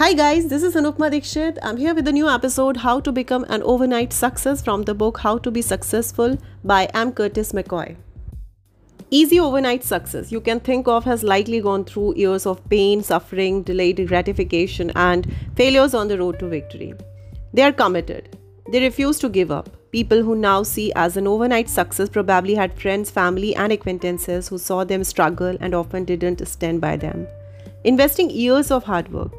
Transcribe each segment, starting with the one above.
Hi guys, this is Anupma Dikshit. I'm here with a new episode How to Become an Overnight Success from the book How to Be Successful by M. Curtis McCoy. Easy overnight success you can think of has likely gone through years of pain, suffering, delayed gratification, and failures on the road to victory. They are committed. They refuse to give up. People who now see as an overnight success probably had friends, family, and acquaintances who saw them struggle and often didn't stand by them. Investing years of hard work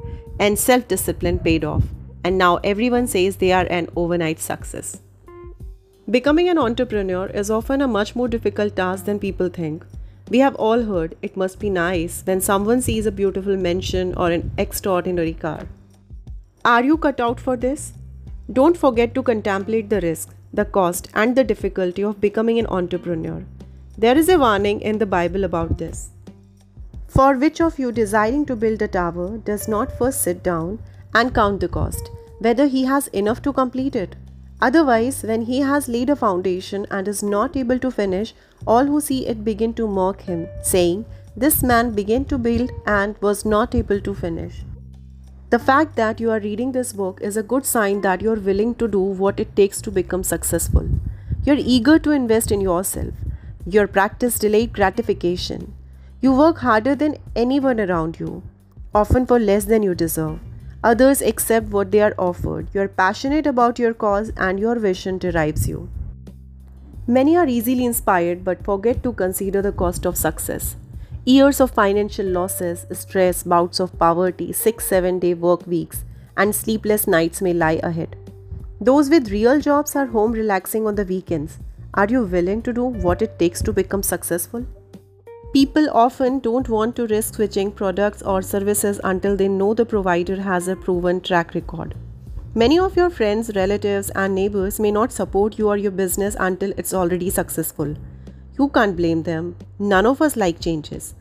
and self discipline paid off, and now everyone says they are an overnight success. Becoming an entrepreneur is often a much more difficult task than people think. We have all heard it must be nice when someone sees a beautiful mansion or an extraordinary car. Are you cut out for this? Don't forget to contemplate the risk, the cost, and the difficulty of becoming an entrepreneur. There is a warning in the Bible about this. For which of you desiring to build a tower does not first sit down and count the cost, whether he has enough to complete it? Otherwise, when he has laid a foundation and is not able to finish, all who see it begin to mock him, saying, This man began to build and was not able to finish. The fact that you are reading this book is a good sign that you are willing to do what it takes to become successful. You're eager to invest in yourself. Your practice delayed gratification. You work harder than anyone around you, often for less than you deserve. Others accept what they are offered. You are passionate about your cause and your vision drives you. Many are easily inspired but forget to consider the cost of success. Years of financial losses, stress, bouts of poverty, six, seven day work weeks, and sleepless nights may lie ahead. Those with real jobs are home relaxing on the weekends. Are you willing to do what it takes to become successful? People often don't want to risk switching products or services until they know the provider has a proven track record. Many of your friends, relatives, and neighbors may not support you or your business until it's already successful. You can't blame them. None of us like changes.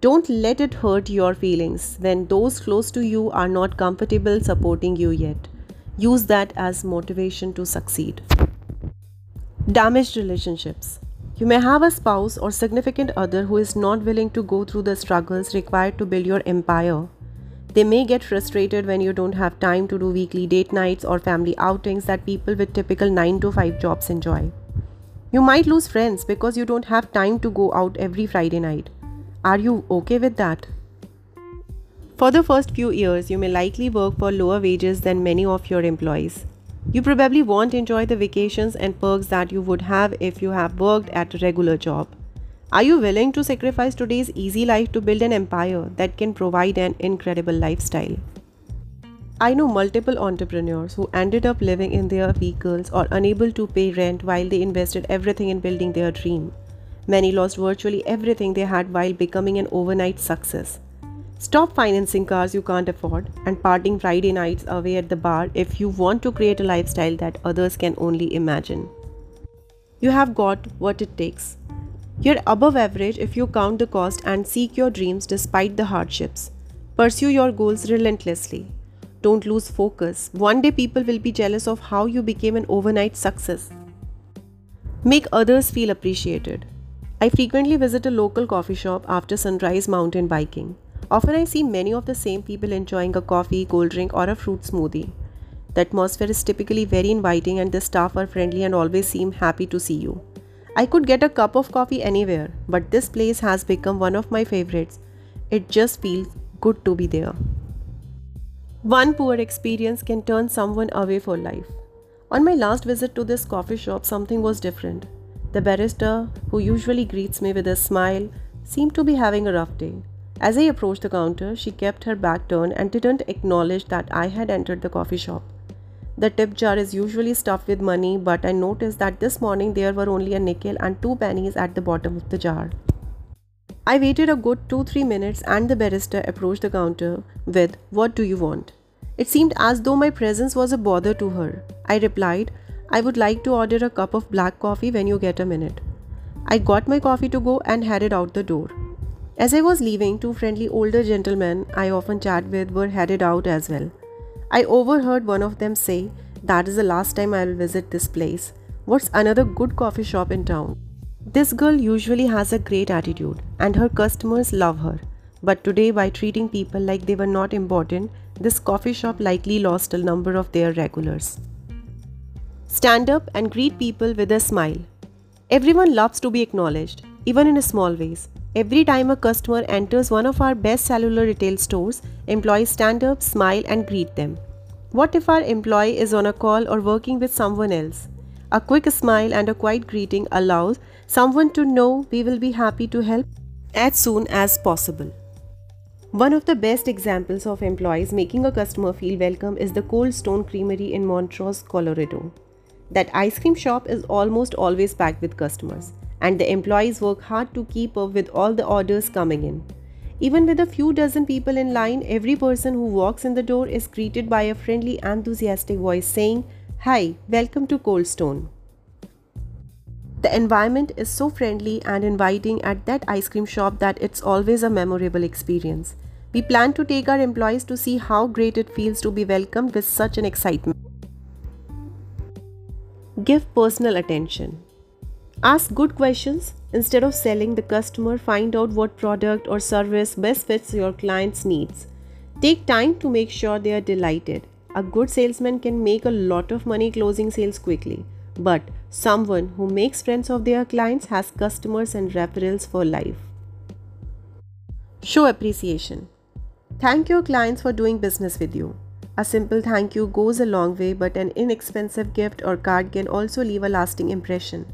Don't let it hurt your feelings when those close to you are not comfortable supporting you yet. Use that as motivation to succeed. Damaged relationships. You may have a spouse or significant other who is not willing to go through the struggles required to build your empire. They may get frustrated when you don't have time to do weekly date nights or family outings that people with typical 9 to 5 jobs enjoy. You might lose friends because you don't have time to go out every Friday night. Are you okay with that? For the first few years, you may likely work for lower wages than many of your employees. You probably won't enjoy the vacations and perks that you would have if you have worked at a regular job. Are you willing to sacrifice today's easy life to build an empire that can provide an incredible lifestyle? I know multiple entrepreneurs who ended up living in their vehicles or unable to pay rent while they invested everything in building their dream. Many lost virtually everything they had while becoming an overnight success. Stop financing cars you can't afford and partying Friday nights away at the bar if you want to create a lifestyle that others can only imagine. You have got what it takes. You're above average if you count the cost and seek your dreams despite the hardships. Pursue your goals relentlessly. Don't lose focus. One day people will be jealous of how you became an overnight success. Make others feel appreciated. I frequently visit a local coffee shop after sunrise mountain biking. Often I see many of the same people enjoying a coffee, cold drink, or a fruit smoothie. The atmosphere is typically very inviting, and the staff are friendly and always seem happy to see you. I could get a cup of coffee anywhere, but this place has become one of my favorites. It just feels good to be there. One poor experience can turn someone away for life. On my last visit to this coffee shop, something was different. The barista, who usually greets me with a smile, seemed to be having a rough day. As I approached the counter, she kept her back turned and didn't acknowledge that I had entered the coffee shop. The tip jar is usually stuffed with money, but I noticed that this morning there were only a nickel and two pennies at the bottom of the jar. I waited a good 2 3 minutes and the barista approached the counter with, What do you want? It seemed as though my presence was a bother to her. I replied, I would like to order a cup of black coffee when you get a minute. I got my coffee to go and headed out the door. As I was leaving, two friendly older gentlemen I often chat with were headed out as well. I overheard one of them say, That is the last time I will visit this place. What's another good coffee shop in town? This girl usually has a great attitude and her customers love her. But today, by treating people like they were not important, this coffee shop likely lost a number of their regulars. Stand up and greet people with a smile. Everyone loves to be acknowledged, even in small ways. Every time a customer enters one of our best cellular retail stores, employees stand up, smile, and greet them. What if our employee is on a call or working with someone else? A quick smile and a quiet greeting allows someone to know we will be happy to help as soon as possible. One of the best examples of employees making a customer feel welcome is the Cold Stone Creamery in Montrose, Colorado. That ice cream shop is almost always packed with customers, and the employees work hard to keep up with all the orders coming in. Even with a few dozen people in line, every person who walks in the door is greeted by a friendly, enthusiastic voice saying, Hi, welcome to Cold Stone. The environment is so friendly and inviting at that ice cream shop that it's always a memorable experience. We plan to take our employees to see how great it feels to be welcomed with such an excitement. Give personal attention. Ask good questions. Instead of selling the customer, find out what product or service best fits your client's needs. Take time to make sure they are delighted. A good salesman can make a lot of money closing sales quickly. But someone who makes friends of their clients has customers and referrals for life. Show appreciation. Thank your clients for doing business with you. A simple thank you goes a long way, but an inexpensive gift or card can also leave a lasting impression.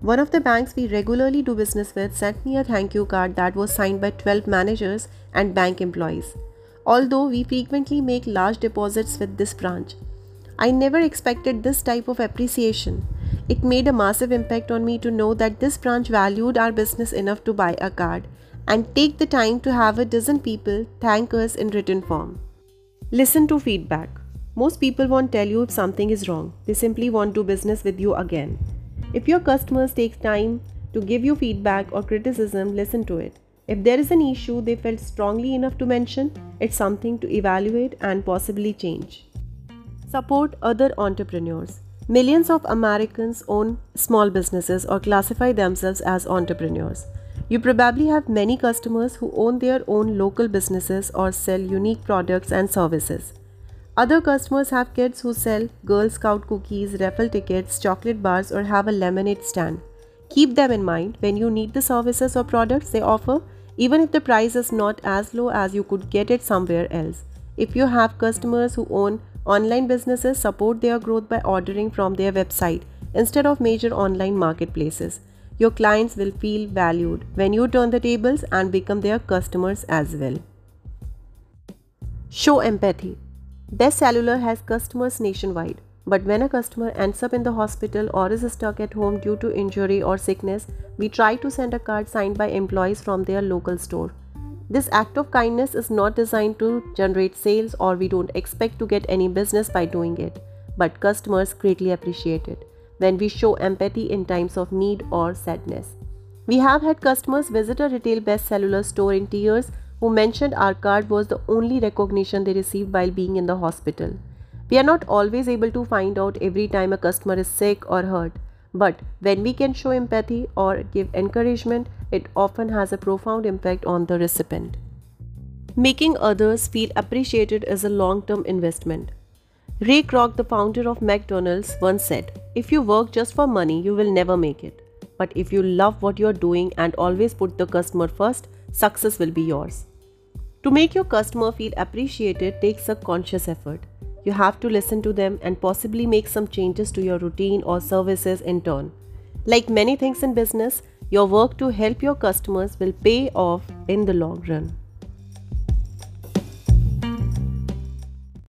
One of the banks we regularly do business with sent me a thank you card that was signed by 12 managers and bank employees. Although we frequently make large deposits with this branch, I never expected this type of appreciation. It made a massive impact on me to know that this branch valued our business enough to buy a card and take the time to have a dozen people thank us in written form. Listen to feedback. Most people won't tell you if something is wrong. They simply won't do business with you again. If your customers take time to give you feedback or criticism, listen to it. If there is an issue they felt strongly enough to mention, it's something to evaluate and possibly change. Support other entrepreneurs. Millions of Americans own small businesses or classify themselves as entrepreneurs. You probably have many customers who own their own local businesses or sell unique products and services. Other customers have kids who sell Girl Scout cookies, raffle tickets, chocolate bars, or have a lemonade stand. Keep them in mind when you need the services or products they offer, even if the price is not as low as you could get it somewhere else. If you have customers who own Online businesses support their growth by ordering from their website instead of major online marketplaces. Your clients will feel valued when you turn the tables and become their customers as well. Show empathy. Best Cellular has customers nationwide, but when a customer ends up in the hospital or is stuck at home due to injury or sickness, we try to send a card signed by employees from their local store. This act of kindness is not designed to generate sales or we don't expect to get any business by doing it, but customers greatly appreciate it when we show empathy in times of need or sadness. We have had customers visit a retail best cellular store in tears who mentioned our card was the only recognition they received while being in the hospital. We are not always able to find out every time a customer is sick or hurt, but when we can show empathy or give encouragement, it often has a profound impact on the recipient. Making others feel appreciated is a long term investment. Ray Kroc, the founder of McDonald's, once said, If you work just for money, you will never make it. But if you love what you're doing and always put the customer first, success will be yours. To make your customer feel appreciated takes a conscious effort. You have to listen to them and possibly make some changes to your routine or services in turn. Like many things in business, your work to help your customers will pay off in the long run.